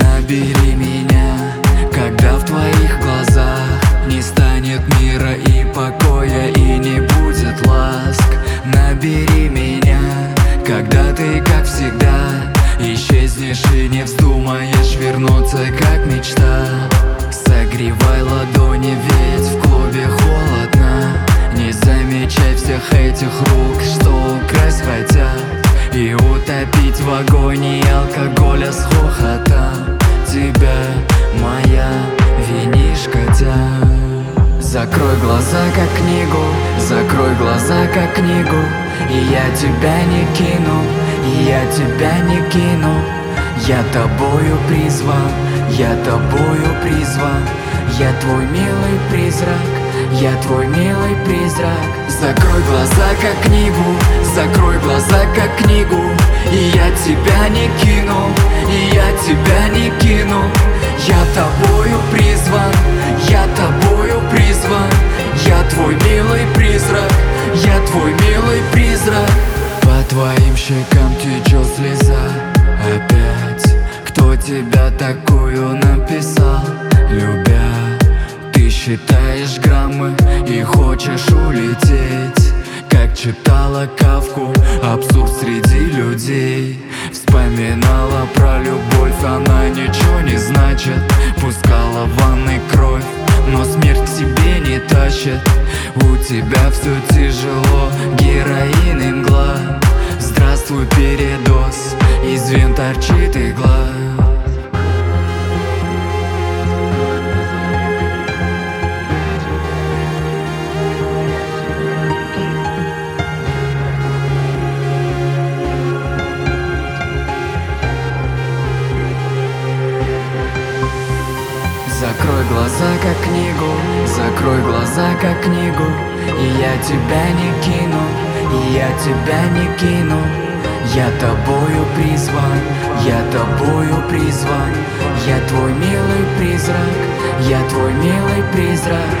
Набери меня, когда в твоих глазах Не станет мира и покоя, и не будет ласк. Набери меня, когда ты, как всегда Исчезнешь и не вздумаешь вернуться, как мечта. Согревай ладони, ведь в клубе холодно. Не замечай всех этих рук, что Закрой глаза, как книгу, закрой глаза, как книгу. И я тебя не кину, и я тебя не кину. Я тобою призван, я тобою призван. Я твой милый призрак, я твой милый призрак. Закрой глаза, как книгу, закрой глаза, как книгу. И я тебя не кину, и я тебя не кину считаешь граммы и хочешь улететь. Как читала Кавку, абсурд среди людей. Вспоминала про любовь, она ничего не значит. Пускала в ванной кровь, но смерть к себе не тащит. У тебя все тяжело, героин и Здравствуй, передоз, из вен торчит игла Закрой глаза, как книгу, закрой глаза, как книгу И я тебя не кину, и я тебя не кину. Я тобою призван, я тобою призван Я твой милый призрак, я твой милый призрак